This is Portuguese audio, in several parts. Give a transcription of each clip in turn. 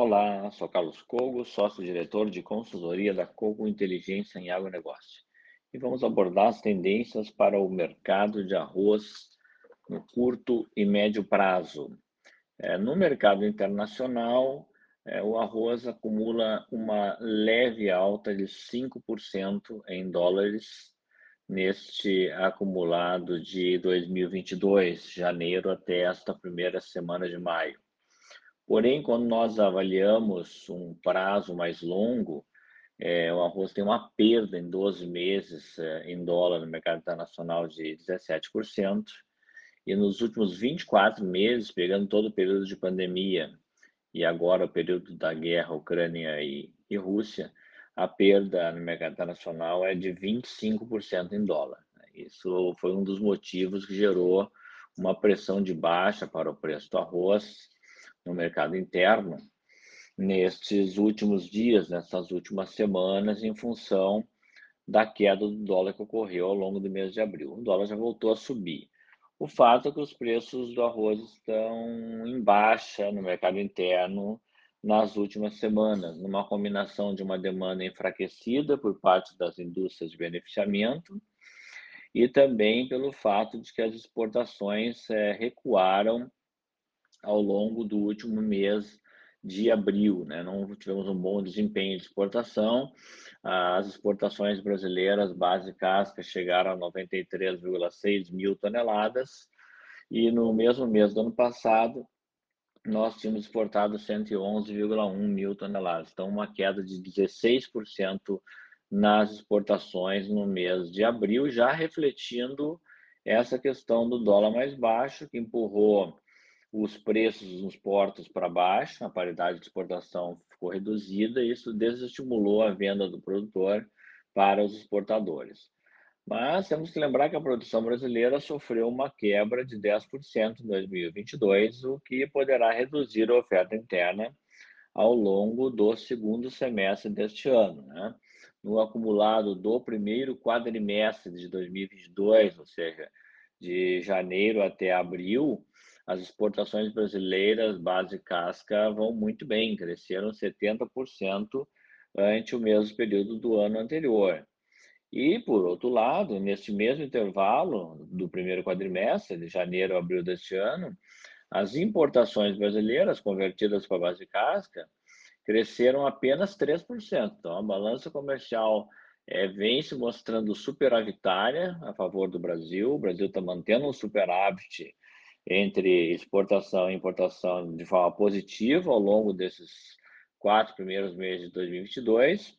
Olá, sou Carlos Cogo, sócio-diretor de consultoria da Cogo Inteligência em Agronegócio. E vamos abordar as tendências para o mercado de arroz no curto e médio prazo. É, no mercado internacional, é, o arroz acumula uma leve alta de 5% em dólares neste acumulado de 2022, janeiro até esta primeira semana de maio. Porém, quando nós avaliamos um prazo mais longo, é, o arroz tem uma perda em 12 meses é, em dólar no mercado internacional de 17%, e nos últimos 24 meses, pegando todo o período de pandemia e agora o período da guerra Ucrânia e, e Rússia, a perda no mercado internacional é de 25% em dólar. Isso foi um dos motivos que gerou uma pressão de baixa para o preço do arroz, no mercado interno nestes últimos dias, nessas últimas semanas, em função da queda do dólar que ocorreu ao longo do mês de abril. O dólar já voltou a subir. O fato é que os preços do arroz estão em baixa no mercado interno nas últimas semanas, numa combinação de uma demanda enfraquecida por parte das indústrias de beneficiamento e também pelo fato de que as exportações é, recuaram ao longo do último mês de abril, né? Não tivemos um bom desempenho de exportação. As exportações brasileiras base casca chegaram a 93,6 mil toneladas e no mesmo mês do ano passado nós tínhamos exportado 111,1 mil toneladas, então uma queda de 16% nas exportações no mês de abril, já refletindo essa questão do dólar mais baixo, que empurrou os preços nos portos para baixo, a paridade de exportação ficou reduzida e isso desestimulou a venda do produtor para os exportadores. Mas temos que lembrar que a produção brasileira sofreu uma quebra de 10% em 2022, o que poderá reduzir a oferta interna ao longo do segundo semestre deste ano. Né? No acumulado do primeiro quadrimestre de 2022, ou seja, de janeiro até abril, as exportações brasileiras base casca vão muito bem, cresceram 70% ante o mesmo período do ano anterior. E, por outro lado, neste mesmo intervalo do primeiro quadrimestre, de janeiro a abril deste ano, as importações brasileiras convertidas para base casca cresceram apenas 3%. Então, a balança comercial é, vem se mostrando superavitária a favor do Brasil. O Brasil está mantendo um superávit entre exportação e importação de forma positiva ao longo desses quatro primeiros meses de 2022,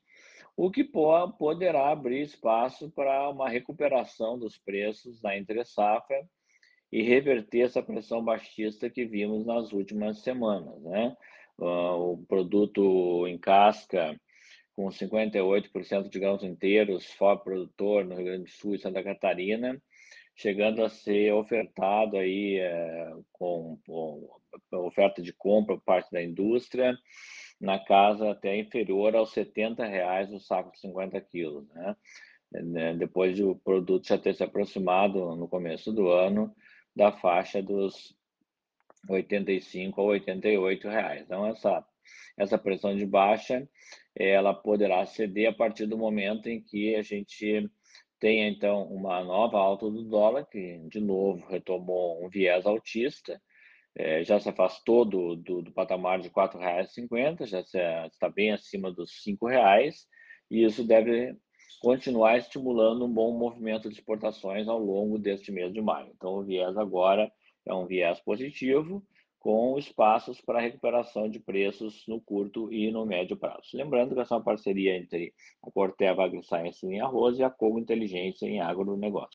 o que poderá abrir espaço para uma recuperação dos preços na entre-safra e reverter essa pressão baixista que vimos nas últimas semanas. Né? O produto em casca, com 58% de grãos inteiros, fora produtor no Rio Grande do Sul e Santa Catarina, chegando a ser ofertado aí é, com, com, oferta de compra por parte da indústria na casa até inferior aos 70 reais o saco de 50 quilos, né? né? Depois de o produto já ter se aproximado no começo do ano da faixa dos 85 a 88 reais. Então essa essa pressão de baixa ela poderá ceder a partir do momento em que a gente tem então uma nova alta do dólar, que de novo retomou um viés altista, é, já se afastou do, do, do patamar de R$ 4,50, já se, está bem acima dos R$ 5,00, e isso deve continuar estimulando um bom movimento de exportações ao longo deste mês de maio. Então, o viés agora é um viés positivo, com espaços para recuperação de preços no curto e no médio prazo. Lembrando que essa é uma parceria entre a Corteva AgriScience em arroz e a Cogo Inteligência em agronegócio.